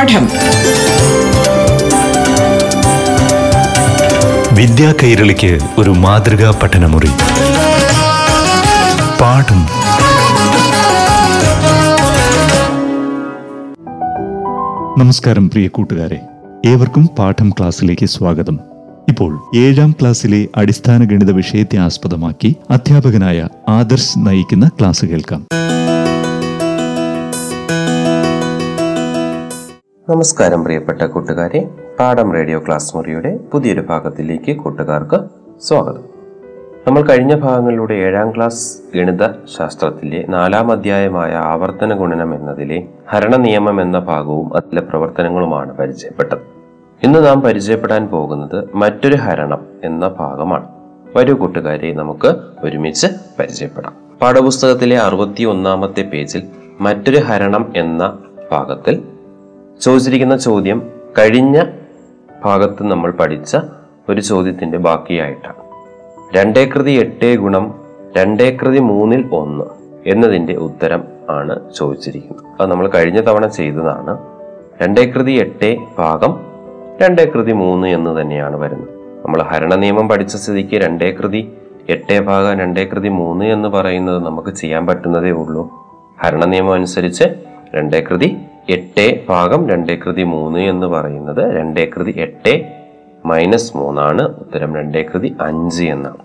പാഠം. വിദ്യാ കൈരളിക്ക് ഒരു മാതൃകാ പഠനമുറി. പാഠം. നമസ്കാരം പ്രിയ കൂട്ടുകാരെ. ഏവർക്കും പാഠം ക്ലാസ്സിലേക്ക് സ്വാഗതം. ഇപ്പോൾ ഏഴാം ക്ലാസ്സിലെ അടിസ്ഥാന ഗണിത വിഷയത്തെ ആസ്പദമാക്കി അധ്യാപകനായ ആദർശ് നയിക്കുന്ന ക്ലാസ് കേൾക്കാം. നമസ്കാരം പ്രിയപ്പെട്ട കൂട്ടുകാരെ. പാഠം റേഡിയോ ക്ലാസ് മുറിയുടെ പുതിയൊരു ഭാഗത്തിലേക്ക് കൂട്ടുകാർക്ക് സ്വാഗതം. നമ്മൾ കഴിഞ്ഞ ഭാഗങ്ങളിലൂടെ ഏഴാം ക്ലാസ് ഗണിത ശാസ്ത്രത്തിലെ നാലാം അധ്യായമായ ആവർത്തന ഗുണനം എന്നതിലെ ഹരണ നിയമം എന്ന ഭാഗവും അതിലെ പ്രവർത്തനങ്ങളുമാണ് പരിചയപ്പെട്ടത്. ഇന്ന് നാം പരിചയപ്പെടാൻ പോകുന്നത് മറ്റൊരു ഹരണം എന്ന ഭാഗമാണ്. വരൂ കൂട്ടുകാരെ നമുക്ക് ഒരുമിച്ച് പരിചയപ്പെടാം. പാഠപുസ്തകത്തിലെ അറുപത്തി ഒന്നാമത്തെ പേജിൽ മറ്റൊരു ഹരണം എന്ന ഭാഗത്തിൽ ചോദിച്ചിരിക്കുന്ന ചോദ്യം കഴിഞ്ഞ ഭാഗത്ത് നമ്മൾ പഠിച്ച ഒരു ചോദ്യത്തിന്റെ ബാക്കിയായിട്ടാണ്. രണ്ടേ കൃതി എട്ട് ഗുണം രണ്ടേ കൃതി മൂന്നിൽ ഒന്ന് എന്നതിന്റെ ഉത്തരം ആണ് ചോദിച്ചിരിക്കുന്നത്. അത് നമ്മൾ കഴിഞ്ഞ തവണ ചെയ്തതാണ്. രണ്ടേ കൃതി എട്ട് ഭാഗം രണ്ടേ കൃതി മൂന്ന് എന്ന് തന്നെയാണ് വരുന്നത്. നമ്മൾ ഹരണ നിയമം പഠിച്ച സ്ഥിതിക്ക് രണ്ടേ കൃതി എട്ട് ഭാഗം രണ്ടേ കൃതി മൂന്ന് എന്ന് പറയുന്നത് നമുക്ക് ചെയ്യാൻ പറ്റുന്നതേ ഉള്ളൂ. ഹരണ നിയമം അനുസരിച്ച് രണ്ടേകൃതി എട്ട് ഭാഗം രണ്ടേ കൃതി മൂന്ന് എന്ന് പറയുന്നത് രണ്ടേ കൃതി എട്ട് മൈനസ് മൂന്നാണ്. ഉത്തരം രണ്ടേ കൃതി അഞ്ച് എന്നാണ്.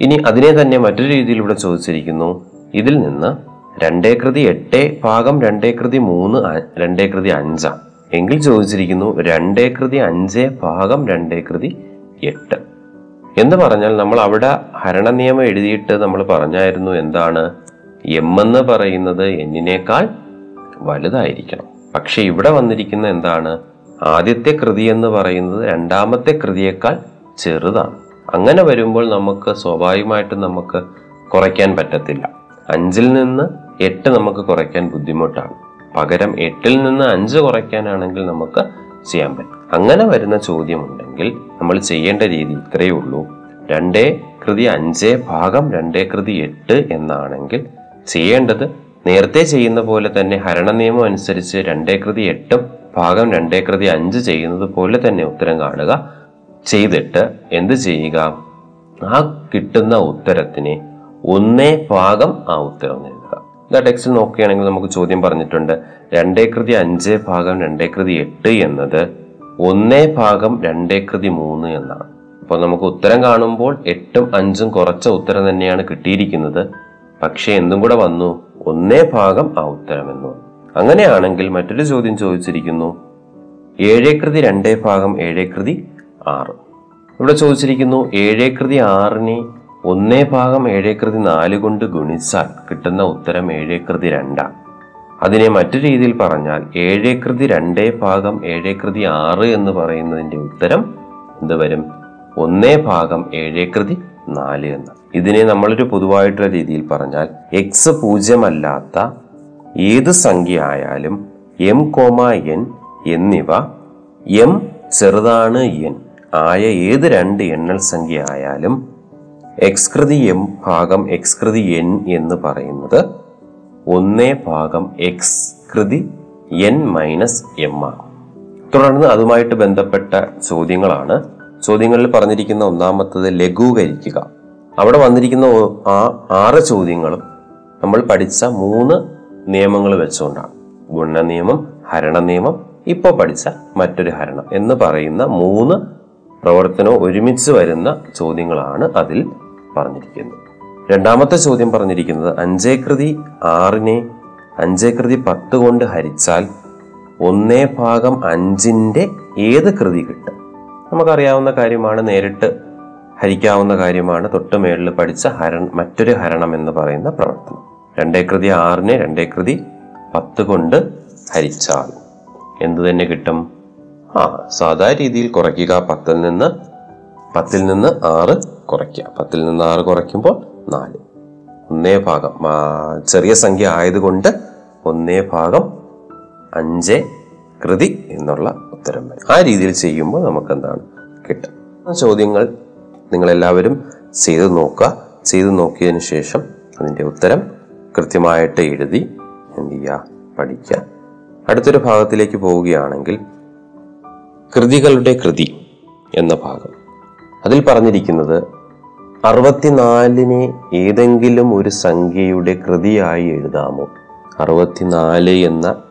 ഇനി അതിനെ തന്നെ മറ്റൊരു രീതിയിൽ ഇവിടെ ചോദിച്ചിരിക്കുന്നു. ഇതിൽ നിന്ന് രണ്ടേ കൃതി എട്ട് ഭാഗം രണ്ടേ കൃതി മൂന്ന് രണ്ടേ കൃതി അഞ്ചാണ് എങ്കിൽ ചോദിച്ചിരിക്കുന്നു രണ്ടേ കൃതി അഞ്ച് ഭാഗം രണ്ടേ കൃതി എട്ട്. എന്ന് പറഞ്ഞാൽ നമ്മൾ അവിടെ ഹരണ നിയമം എഴുതിയിട്ട് നമ്മൾ പറഞ്ഞായിരുന്നു എന്താണ്? എം എന്ന് പറയുന്നത് എന്നിനേക്കാൾ വലുതായിരിക്കണം. പക്ഷെ ഇവിടെ വന്നിരിക്കുന്ന എന്താണ്? ആദ്യത്തെ കൃതി എന്ന് പറയുന്നത് രണ്ടാമത്തെ കൃതിയേക്കാൾ ചെറുതാണ്. അങ്ങനെ വരുമ്പോൾ നമുക്ക് സ്വാഭാവികമായിട്ടും നമുക്ക് കുറയ്ക്കാൻ പറ്റത്തില്ല. അഞ്ചിൽ നിന്ന് എട്ട് നമുക്ക് കുറയ്ക്കാൻ ബുദ്ധിമുട്ടാണ്. പകരം എട്ടിൽ നിന്ന് അഞ്ച് കുറയ്ക്കാനാണെങ്കിൽ നമുക്ക് ചെയ്യാൻ പറ്റും. അങ്ങനെ വരുന്ന ചോദ്യമുണ്ടെങ്കിൽ നമ്മൾ ചെയ്യേണ്ട രീതി ഇത്രയേ ഉള്ളൂ. രണ്ടേ കൃതി അഞ്ചേ ഭാഗം രണ്ടേ കൃതി എട്ട് എന്നാണെങ്കിൽ ചെയ്യേണ്ടത് നേരത്തെ ചെയ്യുന്ന പോലെ തന്നെ ഹരണ നിയമം അനുസരിച്ച് രണ്ടേ കൃതി എട്ടും ഭാഗം രണ്ടേ കൃതി അഞ്ച് ചെയ്യുന്നത് പോലെ തന്നെ ഉത്തരം കാണുക. ചെയ്തിട്ട് എന്ത് ചെയ്യുക? ആ കിട്ടുന്ന ഉത്തരത്തിന് ഒന്നേ ഭാഗം ആ ഉത്തരം നൽകുക. ഇതാ ടെക്സ്റ്റിൽ നോക്കുകയാണെങ്കിൽ നമുക്ക് ചോദ്യം പറഞ്ഞിട്ടുണ്ട്. രണ്ടേ കൃതി അഞ്ച് ഭാഗം രണ്ടേ കൃതി എട്ട് എന്നത് ഒന്നേ ഭാഗം രണ്ടേ കൃതി മൂന്ന് എന്നാണ്. അപ്പോൾ നമുക്ക് ഉത്തരം കാണുമ്പോൾ എട്ടും അഞ്ചും കുറച്ച ഉത്തരം തന്നെയാണ് കിട്ടിയിരിക്കുന്നത്. പക്ഷേ എന്തും കൂടെ വന്നു? ഒന്നേ ഭാഗം ആ ഉത്തരം എന്ന് അങ്ങനെയാണെങ്കിൽ മറ്റൊരു ചോദ്യം ചോദിച്ചിരിക്കുന്നു. ഏഴേകൃതി രണ്ടേ ഭാഗം ഏഴേകൃതി ആറ്. ഇവിടെ ചോദിച്ചിരിക്കുന്നു ഏഴേകൃതി ആറിനെ ഒന്നേ ഭാഗം ഏഴേകൃതി നാല് കൊണ്ട് ഗുണിച്ചാൽ കിട്ടുന്ന ഉത്തരം ഏഴേകൃതി രണ്ടാണ് അതിനെ മറ്റു രീതിയിൽ പറഞ്ഞാൽ ഏഴേകൃതി രണ്ടേ ഭാഗം ഏഴേകൃതി ആറ് എന്ന് പറയുന്നതിന്റെ ഉത്തരം എന്ത് വരും? ഒന്നേ ഭാഗം ഏഴേകൃതി നാല് എന്ന് ഇതിനെ നമ്മളൊരു പൊതുവായിട്ടുള്ള രീതിയിൽ പറഞ്ഞാൽ എക്സ് പൂജ്യമല്ലാത്ത ഏത് സംഖ്യ ആയാലും എം കോമ എൻ എന്നിവ എം ചെറുതാണ് എൻ ആയ ഏത് രണ്ട് എണ്ണൽ സംഖ്യ ആയാലും എക്സ്കൃതി എം ഭാഗം എക്സ്കൃതി എൻ എന്ന് പറയുന്നത് ഒന്നേ ഭാഗം എക്സ് കൃതി എൻ മൈനസ് എം ആണ്. തുടർന്ന് അതുമായിട്ട് ബന്ധപ്പെട്ട ചോദ്യങ്ങളാണ്. ചോദ്യങ്ങളിൽ പറഞ്ഞിരിക്കുന്ന ഒന്നാമത്തത് ലഘൂകരിക്കുക. അവിടെ വന്നിരിക്കുന്ന ആ ആറ് ചോദ്യങ്ങളും നമ്മൾ പഠിച്ച മൂന്ന് നിയമങ്ങൾ വെച്ചുകൊണ്ടാണ്. ഗുണ നിയമം ഹരണ നിയമം ഇപ്പോൾ പഠിച്ച മറ്റൊരു ഹരണം എന്ന് പറയുന്ന മൂന്ന് പ്രവർത്തനവും ഒരുമിച്ച് വരുന്ന ചോദ്യങ്ങളാണ് അതിൽ പറഞ്ഞിരിക്കുന്നത്. രണ്ടാമത്തെ ചോദ്യം പറഞ്ഞിരിക്കുന്നത് അഞ്ചേകൃതി ആറിനെ അഞ്ചേകൃതി പത്ത് കൊണ്ട് ഹരിച്ചാൽ ഒന്നേ ഭാഗം അഞ്ചിന്റെ ഏത് കൃതി കിട്ടും? നമുക്കറിയാവുന്ന കാര്യമാണ് നേരിട്ട് ഹരിക്കാവുന്ന കാര്യമാണ് തൊട്ട് മേളിൽ പഠിച്ച ഹര മറ്റൊരു ഹരണം എന്ന് പറയുന്ന പ്രവർത്തനം. രണ്ടേ കൃതി ആറിനെ രണ്ടേ കൃതി പത്ത് കൊണ്ട് ഹരിച്ചാൽ എന്തു തന്നെ കിട്ടും? ആ സാധാ രീതിയിൽ കുറയ്ക്കുക. പത്തിൽ നിന്ന് പത്തിൽ നിന്ന് ആറ് കുറയ്ക്കുക. പത്തിൽ നിന്ന് ആറ് കുറയ്ക്കുമ്പോൾ നാല്. ഒന്നേ ഭാഗം ചെറിയ സംഖ്യ ആയതുകൊണ്ട് ഒന്നേ ഭാഗം അഞ്ച് കൃതി എന്നുള്ള ഉത്തരം വരും. ആ രീതിയിൽ ചെയ്യുമ്പോൾ നമുക്ക് എന്താണ് കിട്ടും ചോദ്യങ്ങൾ നിങ്ങളെല്ലാവരും ചെയ്തു നോക്കുക. ചെയ്തു നോക്കിയതിന് ശേഷം അതിന്റെ ഉത്തരം കൃത്യമായിട്ട് എഴുതി എന്ത് ചെയ്യുക? പഠിക്കുക. അടുത്തൊരു ഭാഗത്തിലേക്ക് പോവുകയാണെങ്കിൽ കൃതികളുടെ കൃതി എന്ന ഭാഗം. അതിൽ പറഞ്ഞിരിക്കുന്നത് അറുപത്തിനാലിനെ ഏതെങ്കിലും ഒരു സംഖ്യയുടെ കൃതിയായി എഴുതാമോ? അറുപത്തിനാല് എന്ന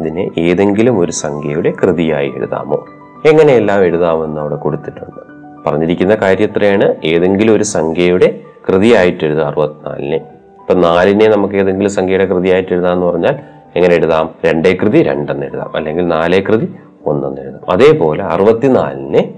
ഇതിനെ ഏതെങ്കിലും ഒരു സംഖ്യയുടെ കൃതിയായി എഴുതാമോ? എങ്ങനെയെല്ലാം എഴുതാമെന്ന് അവിടെ കൊടുത്തിട്ടുണ്ട്. പറഞ്ഞിരിക്കുന്ന കാര്യത്രയാണ് ഏതെങ്കിലും ഒരു സംഖ്യയുടെ കൃതിയായിട്ട് എഴുതുക അറുപത്തിനാലിനെ. ഇപ്പൊ നാലിനെ നമുക്ക് ഏതെങ്കിലും സംഖ്യയുടെ കൃതിയായിട്ട് എഴുതാന്ന് പറഞ്ഞാൽ എങ്ങനെ എഴുതാം? രണ്ടേ കൃതി രണ്ടെന്ന് എഴുതാം. അല്ലെങ്കിൽ നാലേ കൃതി ഒന്നെന്ന് എഴുതാം. അതേപോലെ അറുപത്തിനാലിനെ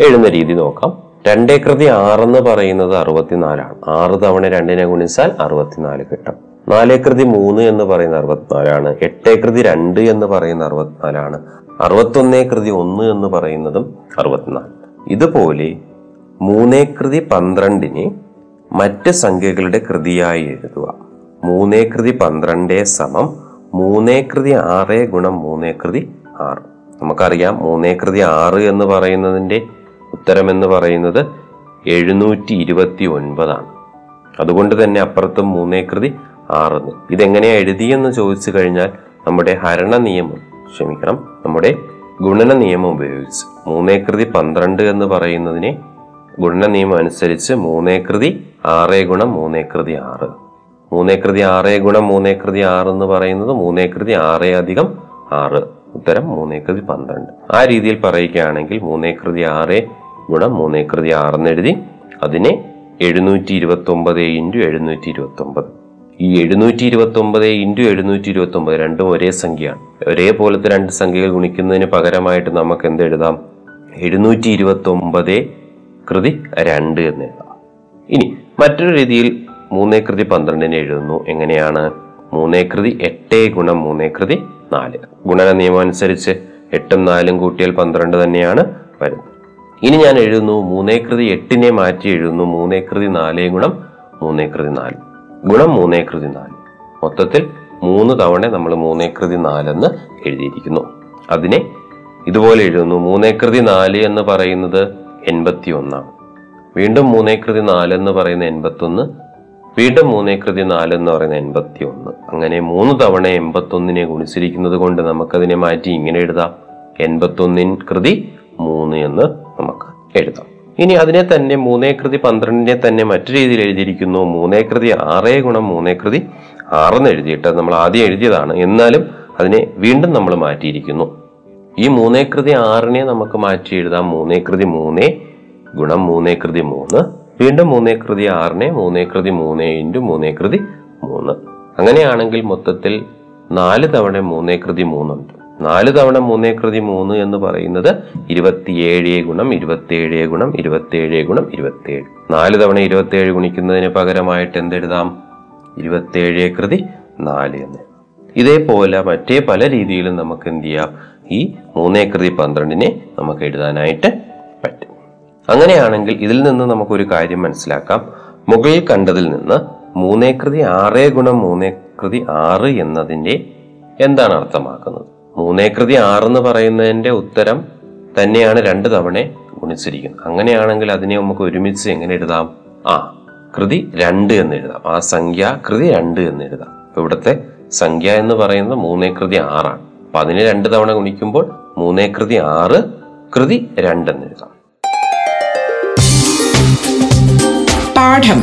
എഴുതുന്ന രീതി നോക്കാം. രണ്ടേ കൃതി ആറെന്ന് പറയുന്നത് അറുപത്തിനാലാണ്. ആറ് തവണ രണ്ടിനെ ഗുണിച്ചാൽ അറുപത്തിനാല് കിട്ടും. നാലേ കൃതി മൂന്ന് എന്ന് പറയുന്ന അറുപത്തിനാലാണ്. എട്ടേ കൃതി രണ്ട് എന്ന് പറയുന്ന അറുപത്തിനാലാണ്. അറുപത്തൊന്നേ കൃതി ഒന്ന് എന്ന് പറയുന്നതും അറുപത്തിനാല്. ഇതുപോലെ മൂന്നേ കൃതി പന്ത്രണ്ടിനെ മറ്റ് സംഖ്യകളുടെ കൃതിയായി എഴുതുക. മൂന്നേ കൃതി പന്ത്രണ്ടേ സമം മൂന്നേ കൃതി ആറ് ഗുണം മൂന്നേ കൃതി ആറ്. നമുക്കറിയാം മൂന്നേ കൃതി ആറ് എന്ന് പറയുന്നതിന്റെ ഉത്തരം എന്ന് പറയുന്നത് എഴുന്നൂറ്റി ഇരുപത്തി ഒൻപതാണ് അതുകൊണ്ട് തന്നെ അപ്പുറത്തും മൂന്നേ കൃതി ആറെന്ന്. ഇതെങ്ങനെയാണ് എഴുതിയെന്ന് ചോദിച്ചു കഴിഞ്ഞാൽ നമ്മുടെ ഹരണ നിയമം ക്ഷമിക്കണം. നമ്മുടെ ഗുണന നിയമം ഉപയോഗിച്ച് മൂന്നേ കൃതി പന്ത്രണ്ട് എന്ന് പറയുന്നതിനെ ഗുണന നിയമം അനുസരിച്ച് മൂന്നേ കൃതി ആറ് ഗുണം മൂന്നേ കൃതി ആറ്. മൂന്നേ കൃതി ആറ് ഗുണം മൂന്നേ കൃതി ആറ് എന്ന് പറയുന്നത് മൂന്നേ കൃതി ആറ് അധികം ആറ്. ഉത്തരം മൂന്നേ കൃതി പന്ത്രണ്ട്. ആ രീതിയിൽ പറയുകയാണെങ്കിൽ മൂന്നേ കൃതി ആറ് ഗുണം മൂന്നേ കൃതി ആറെന്ന് എഴുതി അതിനെ എഴുന്നൂറ്റി ഇരുപത്തി ഒമ്പത് ഇന്റു എഴുന്നൂറ്റി ഇരുപത്തി ഒമ്പത് ഈ എഴുന്നൂറ്റി ഇരുപത്തി ഒമ്പത് ഇന്റു എഴുന്നൂറ്റി ഇരുപത്തി ഒമ്പത് രണ്ടും ഒരേ സംഖ്യയാണ്. ഒരേപോലത്തെ രണ്ട് സംഖ്യകൾ ഗുണിക്കുന്നതിന് പകരമായിട്ട് നമുക്ക് എന്ത് എഴുതാം? എഴുന്നൂറ്റി ഇരുപത്തി ഒമ്പത് കൃതി രണ്ട് എന്ന് എഴുതാം. ഇനി മറ്റൊരു രീതിയിൽ മൂന്നേ കൃതി പന്ത്രണ്ടിനെ എഴുതുന്നു. എങ്ങനെയാണ്? മൂന്നേ കൃതി എട്ട് ഗുണം മൂന്നേ കൃതി നാല്. ഗുണന നിയമം അനുസരിച്ച് എട്ടും നാലും കൂട്ടിയാൽ പന്ത്രണ്ട് തന്നെയാണ് വരുന്നത്. ഇനി ഞാൻ എഴുതുന്നു മൂന്നേ കൃതി എട്ടിനെ മാറ്റി എഴുതുന്നു. മൂന്നേ കൃതി നാലേ ഗുണം മൂന്നേ കൃതി നാല്. ഗുണം മൂന്നേ കൃതി നാല്. മൊത്തത്തിൽ മൂന്ന് തവണ നമ്മൾ മൂന്നേ കൃതി നാലെന്ന് എഴുതിയിരിക്കുന്നു. അതിനെ ഇതുപോലെ എഴുതുന്നു. മൂന്നേ കൃതി നാല് എന്ന് പറയുന്നത് എൺപത്തി ഒന്നാണ് വീണ്ടും മൂന്നേ കൃതി നാല് എന്ന് പറയുന്ന എൺപത്തി ഒന്ന് വീണ്ടും മൂന്നേ കൃതി നാല് എന്ന് പറയുന്ന എൺപത്തി ഒന്ന് അങ്ങനെ മൂന്ന് തവണ എൺപത്തി ഒന്നിനെ ഗുണിച്ചിരിക്കുന്നത് കൊണ്ട് നമുക്കതിനെ മാറ്റി ഇങ്ങനെ എഴുതാം. എൺപത്തി ഒന്നിൻ കൃതി മൂന്ന് എന്ന് നമുക്ക് എഴുതാം. ഇനി അതിനെ തന്നെ മൂന്നേ കൃതി പന്ത്രണ്ടിനെ തന്നെ മറ്റു രീതിയിൽ എഴുതിയിരിക്കുന്നു മൂന്നേ കൃതി ആറേ ഗുണം മൂന്നേ കൃതി ആറെന്ന് എഴുതിയിട്ട് നമ്മൾ ആദ്യം എഴുതിയതാണ് എന്നാലും അതിനെ വീണ്ടും നമ്മൾ മാറ്റിയിരിക്കുന്നു ഈ മൂന്നേ കൃതി ആറിനെ നമുക്ക് മാറ്റി എഴുതാം മൂന്നേ കൃതി മൂന്നേ ഗുണം മൂന്നേ കൃതി മൂന്ന് വീണ്ടും മൂന്നേ കൃതി ആറിനെ മൂന്നേ കൃതി മൂന്നേ ഇന്റു മൂന്നേ കൃതി മൂന്ന് അങ്ങനെയാണെങ്കിൽ മൊത്തത്തിൽ നാല് തവണ മൂന്നേ കൃതി മൂന്നുണ്ട് നാല് തവണ മൂന്നേ കൃതി മൂന്ന് എന്ന് പറയുന്നത് ഇരുപത്തിയേഴ് ഗുണം ഇരുപത്തിയേഴ് ഗുണം ഇരുപത്തിയേഴ് ഗുണം ഇരുപത്തിയേഴ്. നാല് തവണ ഇരുപത്തിയേഴ് ഗുണിക്കുന്നതിന് പകരമായിട്ട് എന്തെഴുതാം? ഇരുപത്തിയേഴ് കൃതി നാല് എന്ന്. ഇതേപോലെ മറ്റേ പല രീതിയിലും നമുക്ക് എന്ത് ചെയ്യാം? ഈ മൂന്നേ കൃതി പന്ത്രണ്ടിനെ നമുക്ക് എഴുതാനായിട്ട് പറ്റും. അങ്ങനെയാണെങ്കിൽ ഇതിൽ നിന്ന് നമുക്കൊരു കാര്യം മനസ്സിലാക്കാം. മുകളിൽ കണ്ടതിൽ നിന്ന് മൂന്നേ കൃതി ആറേ ഗുണം മൂന്നേ കൃതി ആറ് എന്നതിന്റെ എന്താണ് അർത്ഥമാക്കുന്നത്? മൂന്നേ കൃതി ആറ് എന്ന് പറയുന്നതിന്റെ ഉത്തരം തന്നെയാണ് രണ്ട് തവണ ഗുണിച്ചിരിക്കുന്നത്. അങ്ങനെയാണെങ്കിൽ അതിനെ നമുക്ക് ഒരുമിച്ച് എങ്ങനെ എഴുതാം? ആ കൃതി രണ്ട് എന്ന് എഴുതാം. ആ സംഖ്യ കൃതി രണ്ട് എന്ന് എഴുതാം. അപ്പൊ ഇവിടുത്തെ സംഖ്യ എന്ന് പറയുന്നത് മൂന്നേ കൃതി ആറാണ്. അപ്പൊ അതിനെ രണ്ട് തവണ ഗുണിക്കുമ്പോൾ മൂന്നേ കൃതി ആറ് കൃതി രണ്ട് എന്ന് എഴുതാം. പാഠം.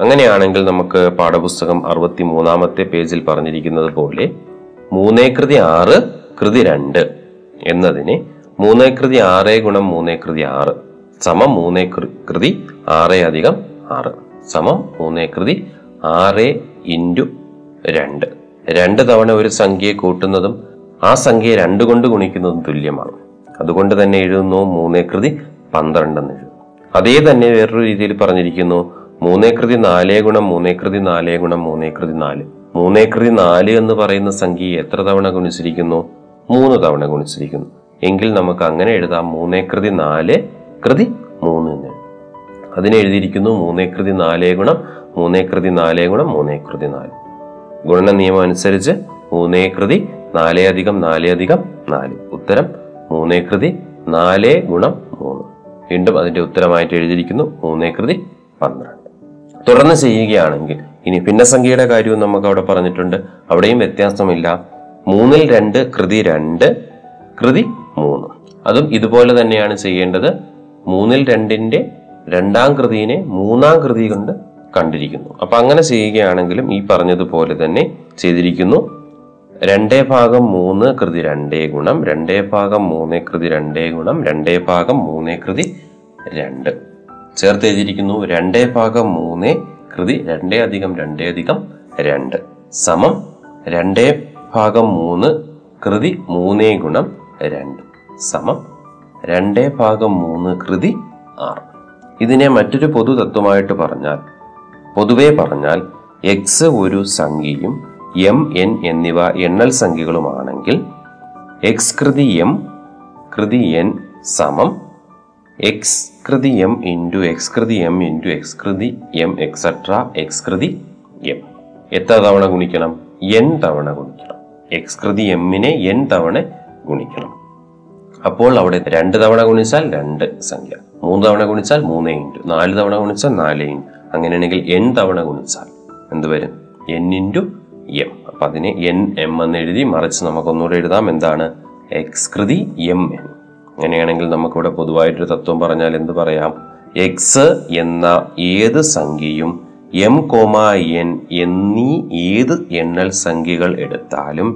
അങ്ങനെയാണെങ്കിൽ നമുക്ക് പാഠപുസ്തകം അറുപത്തി മൂന്നാമത്തെ പേജിൽ പറഞ്ഞിരിക്കുന്നത് പോലെ മൂന്നേ കൃതി ആറ് കൃതി രണ്ട് എന്നതിനെ മൂന്നേ കൃതി ആറ് ഗുണം മൂന്നേ കൃതി ആറ് സമം മൂന്നേ കൃതി ആറ് അധികം ആറ് സമം മൂന്നേ കൃതി ആറ് ഇന്റു രണ്ട്. രണ്ട് തവണ ഒരു സംഖ്യയെ കൂട്ടുന്നതും ആ സംഖ്യയെ രണ്ട് കൊണ്ട് ഗുണിക്കുന്നതും തുല്യമാണ്. അതുകൊണ്ട് തന്നെ എഴുതുന്നു മൂന്നേ കൃതി പന്ത്രണ്ട് എന്ന് എഴുതുന്നു. അതേ തന്നെ വേറൊരു രീതിയിൽ പറഞ്ഞിരിക്കുന്നു. മൂന്നേ കൃതി നാലേ ഗുണം മൂന്നേ കൃതി നാലേ ഗുണം മൂന്നേ കൃതി നാല്. മൂന്നേ കൃതി നാല് എന്ന് പറയുന്ന സംഖ്യ എത്ര തവണ ഗുണിച്ചിരിക്കുന്നു? മൂന്ന് തവണ ഗുണിച്ചിരിക്കുന്നു. എങ്കിൽ നമുക്ക് അങ്ങനെ എഴുതാം മൂന്നേ കൃതി നാല് കൃതി മൂന്ന് എന്ന്. അതിനെ എഴുതിയിരിക്കുന്നു മൂന്നേ കൃതി നാലേ ഗുണം മൂന്നേ കൃതി നാലേ ഗുണം മൂന്നേ കൃതി നാല്. ഗുണന നിയമം അനുസരിച്ച് മൂന്നേ കൃതി നാലേ അധികം നാലേ അധികം നാല്. ഉത്തരം മൂന്നേ കൃതി നാലേ ഗുണം മൂന്ന്. വീണ്ടും അതിന്റെ ഉത്തരമായിട്ട് എഴുതിയിരിക്കുന്നു മൂന്നേ കൃതി പന്ത്രണ്ട്. തുടർന്ന് ചെയ്യുകയാണെങ്കിൽ ഇനി ഭിന്നസംഖ്യയുടെ കാര്യവും നമുക്ക് അവിടെ പറഞ്ഞിട്ടുണ്ട്. അവിടെയും വ്യത്യാസമില്ല. മൂന്നിൽ രണ്ട് കൃതി രണ്ട് കൃതി മൂന്ന്. അതും ഇതുപോലെ തന്നെയാണ് ചെയ്യേണ്ടത്. മൂന്നിൽ രണ്ടിന്റെ രണ്ടാം കൃതിയെ മൂന്നാം കൃതി കൊണ്ട് കണ്ടിരിക്കുന്നു. അപ്പൊ അങ്ങനെ ചെയ്യുകയാണെങ്കിലും ഈ പറഞ്ഞതുപോലെ തന്നെ ചെയ്തിരിക്കുന്നു. രണ്ടേ ഭാഗം മൂന്ന് കൃതി രണ്ടേ ഗുണം. രണ്ടേ ഭാഗം മൂന്നേ കൃതി രണ്ടേ ഗുണം. രണ്ടേ ഭാഗം മൂന്നേ കൃതി രണ്ട്. ചേർത്ത് എഴുതിയിരിക്കുന്നു രണ്ടേ ഭാഗം മൂന്ന് കൃതി രണ്ടേ അധികം രണ്ടേ അധികം രണ്ട്. സമം രണ്ടേ ഭാഗം മൂന്ന് കൃതി മൂന്നേ ഗുണം രണ്ട്. സമം രണ്ടേ ഭാഗം മൂന്ന് കൃതി ആറ്. ഇതിനെ മറ്റൊരു പൊതു തത്വമായിട്ട് പറഞ്ഞാൽ പൊതുവേ പറഞ്ഞാൽ എക്സ് ഒരു സംഖ്യയും എം എൻ എന്നിവ എണ്ണൽ സംഖ്യകളുമാണെങ്കിൽ എക്സ് കൃതി എം കൃതി എൻ സമം എക്സ് കൃതി എം ഇന്റു എക്സ് കൃതി എം ഇന്റു എക്സ് കൃതി എം എക്സെട്ര എക്സ് കൃതി എം. എത്ര തവണ ഗുണിക്കണം? എൻ തവണ ഗുണിക്കണം. എക്സ് കൃതി എമ്മിനെ എൻ തവണ ഗുണിക്കണം. അപ്പോൾ അവിടെ രണ്ട് തവണ ഗുണിച്ചാൽ രണ്ട് സംഖ്യ. മൂന്ന് തവണ ഗുണിച്ചാൽ മൂന്ന് ഇന്റു. നാല് തവണ ഗുണിച്ചാൽ നാല് ഇന്റു. അങ്ങനെയാണെങ്കിൽ എൻ തവണ ഗുണിച്ചാൽ എന്ത് വരും? N into M. അപ്പം അതിനെ എൻ എം എന്ന് എഴുതി മറിച്ച് നമുക്കൊന്നുകൂടെ എഴുതാം. എന്താണ്? എക്സ് കൃതി എം എൻ അങ്ങനെയാണെങ്കിൽ നമുക്കിവിടെ പൊതുവായിട്ടൊരു തത്വം പറഞ്ഞാൽ എന്ത് പറയാം? എക്സ് എന്ന ഏത് സംഖ്യയും എം കോമ എൻ എന്നീ ഏത് എണ്ണൽ സംഖ്യകൾ എടുത്താലും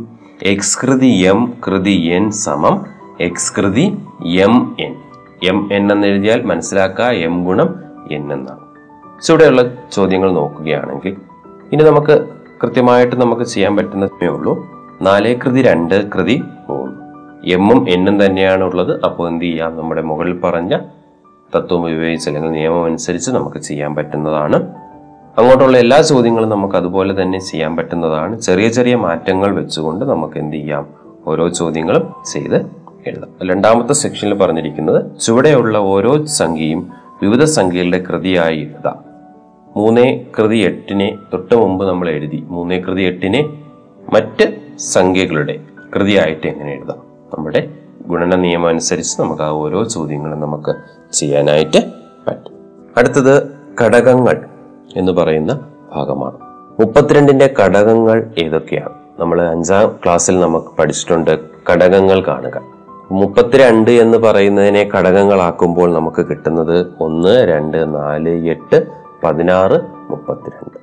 എക്സ് കൃതി എം കൃതി എൻ സമം എക്സ് കൃതി എം എൻ എം എൻ എന്ന് എഴുതിയാൽ മനസ്സിലാക്കുക എം ഗുണം എൻ എന്നാണ്. സോ ഇവിടെയുള്ള ചോദ്യങ്ങൾ നോക്കുകയാണെങ്കിൽ ഇനി നമുക്ക് കൃത്യമായിട്ട് നമുക്ക് ചെയ്യാൻ പറ്റുന്നതേ ഉള്ളൂ. നാലേ കൃതി രണ്ട് കൃതി എമ്മും എന്നും തന്നെയാണ് ഉള്ളത് അപ്പോൾ എന്ത് ചെയ്യാം? നമ്മുടെ മുകളിൽ പറഞ്ഞ തത്വം ഉപയോഗിച്ച് അല്ലെങ്കിൽ നിയമം അനുസരിച്ച് നമുക്ക് ചെയ്യാൻ പറ്റുന്നതാണ്. അങ്ങോട്ടുള്ള എല്ലാ ചോദ്യങ്ങളും നമുക്ക് അതുപോലെ തന്നെ ചെയ്യാൻ പറ്റുന്നതാണ്. ചെറിയ ചെറിയ മാറ്റങ്ങൾ വെച്ചുകൊണ്ട് നമുക്ക് എന്ത് ചെയ്യാം? ഓരോ ചോദ്യങ്ങളും ചെയ്ത് എഴുതാം. രണ്ടാമത്തെ സെക്ഷനിൽ പറഞ്ഞിരിക്കുന്നത് ചുവടെയുള്ള ഓരോ സംഖ്യയും വിവിധ സംഖ്യകളുടെ കൃതിയായി എഴുതാം. മൂന്നേ കൃതി എട്ടിനെ തൊട്ട് മുമ്പ് നമ്മൾ എഴുതി. മൂന്നേ കൃതി എട്ടിനെ മറ്റ് സംഖ്യകളുടെ കൃതിയായിട്ട് എങ്ങനെ എഴുതാം? നമ്മുടെ ഗുണന നിയമം അനുസരിച്ച് നമുക്ക് ആ ഓരോ ചോദ്യങ്ങളും നമുക്ക് ചെയ്യാനായിട്ട് പറ്റും. അടുത്തത് ഘടകങ്ങൾ എന്ന് പറയുന്ന ഭാഗമാണ്. മുപ്പത്തിരണ്ടിന്റെ ഘടകങ്ങൾ ഏതൊക്കെയാണ്? നമ്മൾ അഞ്ചാം ക്ലാസ്സിൽ നമുക്ക് പഠിച്ചിട്ടുണ്ട് ഘടകങ്ങൾ കാണുക. മുപ്പത്തിരണ്ട് എന്ന് പറയുന്നതിനെ ഘടകങ്ങളാക്കുമ്പോൾ നമുക്ക് കിട്ടുന്നത് ഒന്ന് രണ്ട് നാല് എട്ട് പതിനാറ് മുപ്പത്തിരണ്ട്.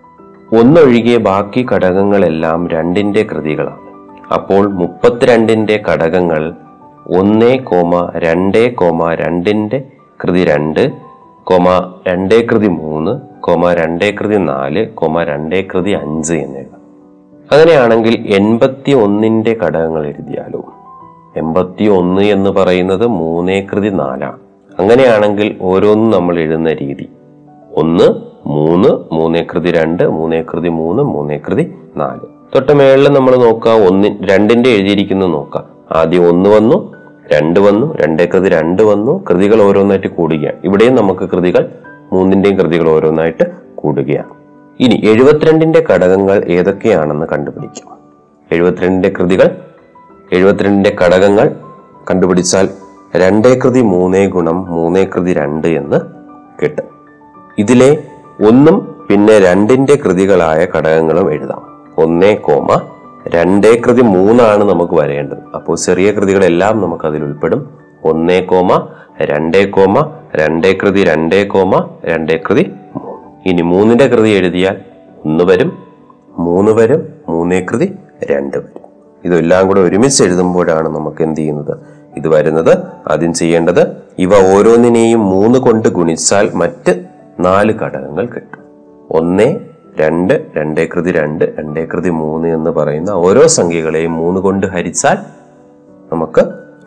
ഒന്നൊഴികെ ബാക്കി ഘടകങ്ങളെല്ലാം രണ്ടിന്റെ കൃതികളാണ്. അപ്പോൾ മുപ്പത്തിരണ്ടിന്റെ ഘടകങ്ങൾ ഒന്നേ കോമ രണ്ടേ കോമ രണ്ടിന്റെ കൃതി രണ്ട് കോമ രണ്ടേ കൃതി മൂന്ന് കോമ രണ്ടേ കൃതി നാല് കോമ രണ്ടേ കൃതി അഞ്ച് എന്ന് എഴുതാം. അങ്ങനെയാണെങ്കിൽ എൺപത്തി ഒന്നിന്റെ ഘടകങ്ങൾ എഴുതിയാലോ? എൺപത്തി ഒന്ന് എന്ന് പറയുന്നത് മൂന്നേ കൃതി നാലാണ്. അങ്ങനെയാണെങ്കിൽ ഓരോന്നും നമ്മൾ എഴുതുന്ന രീതി. ഒന്ന് മൂന്ന് മൂന്നേ കൃതി രണ്ട് മൂന്നേ കൃതി മൂന്ന് മൂന്നേ കൃതി നാല്. തൊട്ട് മേളിൽ നമ്മൾ നോക്കാം. ഒന്ന് രണ്ടിന്റെ എഴുതിയിരിക്കുന്നത് നോക്കാം. ആദ്യം ഒന്ന് വന്നു രണ്ട് വന്നു രണ്ടേ കൃതി രണ്ട് വന്നു. കൃതികൾ ഓരോന്നായിട്ട് കൂടുകയാണ് ഇവിടെയും നമുക്ക് കൃതികൾ മൂന്നിന്റെയും കൃതികൾ ഓരോന്നായിട്ട് കൂടുകയാണ് ഇനി എഴുപത്തിരണ്ടിന്റെ ഘടകങ്ങൾ ഏതൊക്കെയാണെന്ന് കണ്ടുപിടിക്കാം. എഴുപത്തിരണ്ടിന്റെ കൃതികൾ എഴുപത്തിരണ്ടിന്റെ ഘടകങ്ങൾ കണ്ടുപിടിച്ചാൽ രണ്ടേ കൃതി മൂന്നേ ഗുണം മൂന്നേ കൃതി രണ്ട് എന്ന് കിട്ടും. ഇതിലെ ഒന്നും പിന്നെ രണ്ടിന്റെ കൃതികളായ ഘടകങ്ങളും എഴുതാം. ഒന്നേ കോമ രണ്ടേ കൃതി മൂന്നാണ് നമുക്ക് വരേണ്ടത്. അപ്പോൾ ചെറിയ കൃതികളെല്ലാം നമുക്ക് അതിൽ ഉൾപ്പെടും. ഒന്നേ കോമ രണ്ടേ കോമ രണ്ടേ കൃതി രണ്ടേ കോമ രണ്ടേ കൃതി ഇനി മൂന്നിന്റെ കൃതി എഴുതിയാൽ ഒന്ന് വരും മൂന്ന് വരും മൂന്നേ കൃതി രണ്ട് വരും. ഇതെല്ലാം കൂടെ ഒരുമിച്ച് എഴുതുമ്പോഴാണ് നമുക്ക് എന്ത് ചെയ്യുന്നത്? ഇത് വരുന്നത് ആദ്യം ചെയ്യേണ്ടത് ഇവ ഓരോന്നിനെയും മൂന്ന് കൊണ്ട് ഗുണിച്ചാൽ മറ്റ് നാല് ഘടകങ്ങൾ കിട്ടും. ഒന്ന് രണ്ട് രണ്ടേ കൃതി രണ്ട് രണ്ടേ കൃതി മൂന്ന് എന്ന് പറയുന്ന ഓരോ സംഖ്യകളെയും മൂന്ന് കൊണ്ട് ഹരിച്ചാൽ നമുക്ക്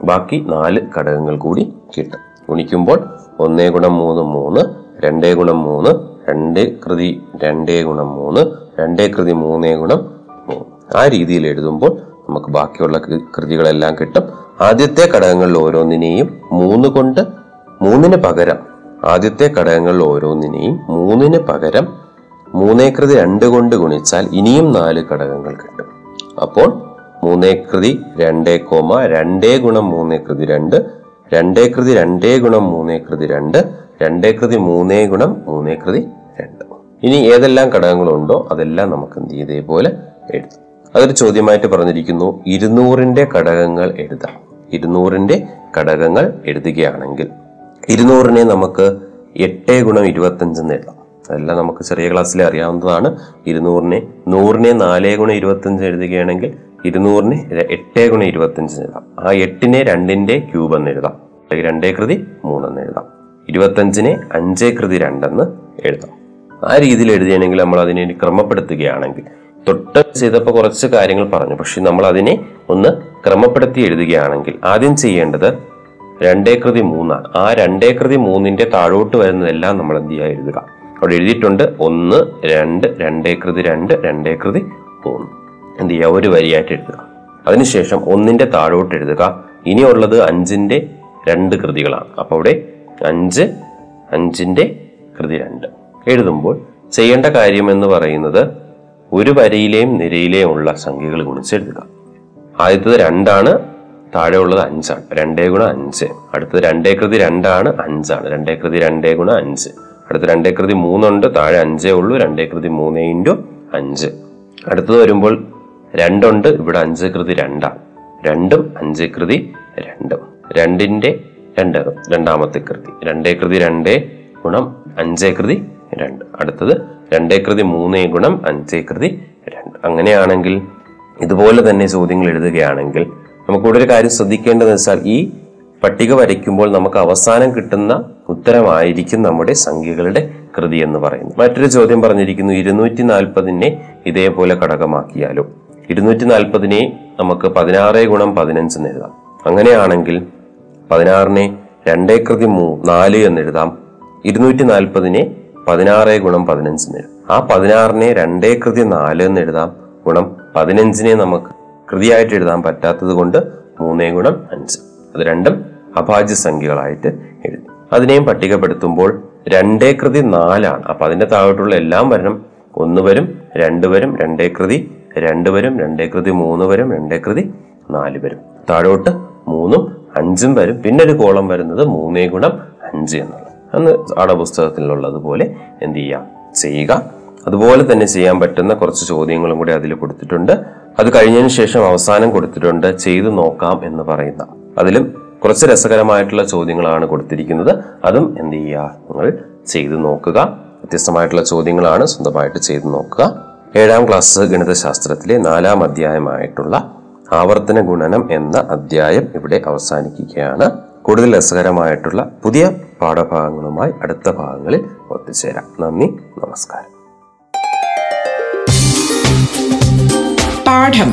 ബാക്കി നാല് ഘടകങ്ങൾ കൂടി കിട്ടും. ഗുണിക്കുമ്പോൾ ഒന്നേ ഗുണം മൂന്ന് മൂന്ന് രണ്ടേ ഗുണം മൂന്ന് രണ്ട് കൃതി രണ്ടേ ഗുണം മൂന്ന് രണ്ടേ കൃതി മൂന്നേ ഗുണം മൂന്ന്. ആ രീതിയിൽ എഴുതുമ്പോൾ നമുക്ക് ബാക്കിയുള്ള കൃതികളെല്ലാം കിട്ടും. ആദ്യത്തെ ഘടകങ്ങളിൽ ഓരോന്നിനെയും മൂന്ന് കൊണ്ട് മൂന്നിന് പകരം ആദ്യത്തെ ഘടകങ്ങളിൽ ഓരോന്നിനെയും മൂന്നിന് പകരം മൂന്നേ കൃതി രണ്ട് കൊണ്ട് ഗുണിച്ചാൽ ഇനിയും നാല് ഘടകങ്ങൾ കിട്ടും. അപ്പോൾ മൂന്നേ കൃതി രണ്ടേ കോമ രണ്ടേ ഗുണം മൂന്നേ കൃതി രണ്ട് രണ്ടേ കൃതി രണ്ടേ ഗുണം മൂന്നേ കൃതി രണ്ട് രണ്ടേ കൃതി മൂന്നേ ഗുണം മൂന്നേ കൃതി രണ്ട്. ഇനി ഏതെല്ലാം ഘടകങ്ങളുണ്ടോ അതെല്ലാം നമുക്ക് എന്ത് ഇതേപോലെ എഴുതാം. അതൊരു ചോദ്യമായിട്ട് പറഞ്ഞിരിക്കുന്നു. ഇരുന്നൂറിന്റെ ഘടകങ്ങൾ എഴുതാം. ഇരുന്നൂറിന്റെ ഘടകങ്ങൾ എഴുതുകയാണെങ്കിൽ ഇരുന്നൂറിനെ നമുക്ക് എട്ട് ഗുണം ഇരുപത്തഞ്ചെന്ന് എഴുതാം. അതെല്ലാം നമുക്ക് ചെറിയ ക്ലാസ്സിൽ അറിയാവുന്നതാണ്. ഇരുന്നൂറിനെ നൂറിനെ നാല് ഗുണം ഇരുപത്തഞ്ച് എഴുതുകയാണെങ്കിൽ ഇരുന്നൂറിന് എട്ടേ ഗുണം ഇരുപത്തഞ്ച് എഴുതാം. ആ എട്ടിനെ രണ്ടിന്റെ ക്യൂബ് എന്ന് എഴുതാം. അല്ലെങ്കിൽ രണ്ടേ കൃതി മൂന്നെന്ന് എഴുതാം. ഇരുപത്തഞ്ചിനെ അഞ്ചേ കൃതി രണ്ടെന്ന് എഴുതാം. ആ രീതിയിൽ എഴുതിയാണെങ്കിൽ നമ്മൾ അതിനെ ക്രമപ്പെടുത്തുകയാണെങ്കിൽ തൊട്ട് ചെയ്തപ്പോൾ കുറച്ച് കാര്യങ്ങൾ പറഞ്ഞു. പക്ഷെ നമ്മൾ അതിനെ ഒന്ന് ക്രമപ്പെടുത്തി എഴുതുകയാണെങ്കിൽ ആദ്യം ചെയ്യേണ്ടത് രണ്ടേ കൃതി മൂന്നാണ്. ആ രണ്ടേ കൃതി മൂന്നിന്റെ താഴോട്ട് വരുന്നതെല്ലാം നമ്മൾ എന്ത് ചെയ്യുക? എഴുതുക. അവിടെ എഴുതിയിട്ടുണ്ട് ഒന്ന് രണ്ട് രണ്ടേ കൃതി രണ്ട് രണ്ടേ കൃതി മൂന്ന്. എന്ത് ചെയ്യുക? ഒരു വരിയായിട്ട് എഴുതുക. അതിനുശേഷം ഒന്നിന്റെ താഴോട്ട് എഴുതുക. ഇനിയുള്ളത് അഞ്ചിന്റെ രണ്ട് കൃതികളാണ്. അപ്പോൾ അവിടെ അഞ്ച് അഞ്ചിന്റെ കൃതി രണ്ട്. എഴുതുമ്പോൾ ചെയ്യേണ്ട കാര്യം എന്ന് പറയുന്നത് ഒരു വരയിലെയും നിരയിലെയും ഉള്ള സംഖ്യകൾ ഗുണിച്ച് എഴുതുക. ആദ്യത്തത് രണ്ടാണ് താഴെ ഉള്ളത് അഞ്ചാണ്. രണ്ടേ ഗുണം അഞ്ച്. അടുത്തത് രണ്ടേ കൃതി രണ്ടാണ് അഞ്ചാണ്. രണ്ടേ കൃതി രണ്ടേ ഗുണം അഞ്ച്. അടുത്ത രണ്ടേ കൃതി മൂന്നുണ്ട് താഴെ അഞ്ചേ ഉള്ളൂ രണ്ടേ കൃതി മൂന്ന് ഇന്റു അഞ്ച്. അടുത്തത് വരുമ്പോൾ രണ്ടുണ്ട് ഇവിടെ അഞ്ച് കൃതി രണ്ടാണ് രണ്ടും അഞ്ച് കൃതി രണ്ടും. രണ്ടിന്റെ രണ്ട് രണ്ടാമത്തെ കൃതി. രണ്ടേ കൃതി രണ്ടേ ഗുണം അഞ്ചേ കൃതി രണ്ട്. അടുത്തത് രണ്ടേ കൃതി മൂന്നേ ഗുണം അഞ്ചേ കൃതി രണ്ട്. അങ്ങനെയാണെങ്കിൽ ഇതുപോലെ തന്നെ ചോദ്യങ്ങൾ എഴുതുകയാണെങ്കിൽ നമുക്കിവിടെ ഒരു കാര്യം ശ്രദ്ധിക്കേണ്ടതെന്ന് വെച്ചാൽ ഈ പട്ടിക വരയ്ക്കുമ്പോൾ നമുക്ക് അവസാനം കിട്ടുന്ന ഉത്തരമായിരിക്കും നമ്മുടെ സംഖ്യകളുടെ കൃതി എന്ന് പറയുന്നത്. മറ്റൊരു ചോദ്യം പറഞ്ഞിരിക്കുന്നു ഇരുന്നൂറ്റി നാൽപ്പതിനെ ഇതേപോലെ ഘടകമാക്കിയാലോ? ഇരുന്നൂറ്റി നാൽപ്പതിനെ നമുക്ക് പതിനാറ് ഗുണം പതിനഞ്ച് എന്ന് എഴുതാം. അങ്ങനെയാണെങ്കിൽ പതിനാറിനെ രണ്ടേ കൃതി മൂ നാല് എന്ന് എഴുതാം. ഇരുന്നൂറ്റി നാൽപ്പതിനെ പതിനാറ് ഗുണം പതിനഞ്ച് എന്ന് എഴുതാം. ആ പതിനാറിനെ രണ്ടേ കൃതി നാല് എന്ന് എഴുതാം. ഗുണം പതിനഞ്ചിനെ നമുക്ക് കൃതിയായിട്ട് എഴുതാൻ പറ്റാത്തത് കൊണ്ട് മൂന്നേ ഗുണം അഞ്ച്. അത് രണ്ടും അഭാജ്യ സംഖ്യകളായിട്ട് എഴുതി. അതിനെയും പട്ടികപ്പെടുത്തുമ്പോൾ രണ്ടേ കൃതി നാലാണ്. അപ്പൊ അതിന്റെ താഴോട്ടുള്ള എല്ലാം വരണം. ഒന്ന് വരും രണ്ട് വരും രണ്ടേ കൃതി രണ്ട് വരും രണ്ടേ കൃതി മൂന്ന് വരും രണ്ടേ കൃതി നാല് വരും. താഴോട്ട് മൂന്നും അഞ്ചും വരും. പിന്നെ ഒരു കോളം വരുന്നത് മൂന്നേ ഗുണം അഞ്ച് എന്നുള്ളത് അന്ന് പാഠപുസ്തകത്തിലുള്ളതുപോലെ എന്ത് ചെയ്യാം? ചെയ്യുക. അതുപോലെ തന്നെ ചെയ്യാൻ പറ്റുന്ന കുറച്ച് ചോദ്യങ്ങളും കൂടി അതിൽ കൊടുത്തിട്ടുണ്ട്. അത് കഴിഞ്ഞതിന് ശേഷം അവസാനം കൊടുത്തിട്ടുണ്ട്. ചെയ്തു നോക്കാം എന്ന് പറയുന്ന. അതിലും കുറച്ച് രസകരമായിട്ടുള്ള ചോദ്യങ്ങളാണ് കൊടുത്തിരിക്കുന്നത്. അതും എന്ത് ചെയ്യുക? നിങ്ങൾ ചെയ്തു നോക്കുക. വ്യത്യസ്തമായിട്ടുള്ള ചോദ്യങ്ങളാണ് സ്വന്തമായിട്ട് ചെയ്തു നോക്കുക. ഏഴാം ക്ലാസ് ഗണിതശാസ്ത്രത്തിലെ നാലാം അധ്യായമായിട്ടുള്ള ആവർത്തന ഗുണനം എന്ന അധ്യായം ഇവിടെ അവസാനിക്കുകയാണ്. കൂടുതൽ രസകരമായിട്ടുള്ള പുതിയ പാഠഭാഗങ്ങളുമായി അടുത്ത ഭാഗങ്ങളിൽ ഒത്തുചേരാം. നന്ദി നമസ്കാരം. പാഠം.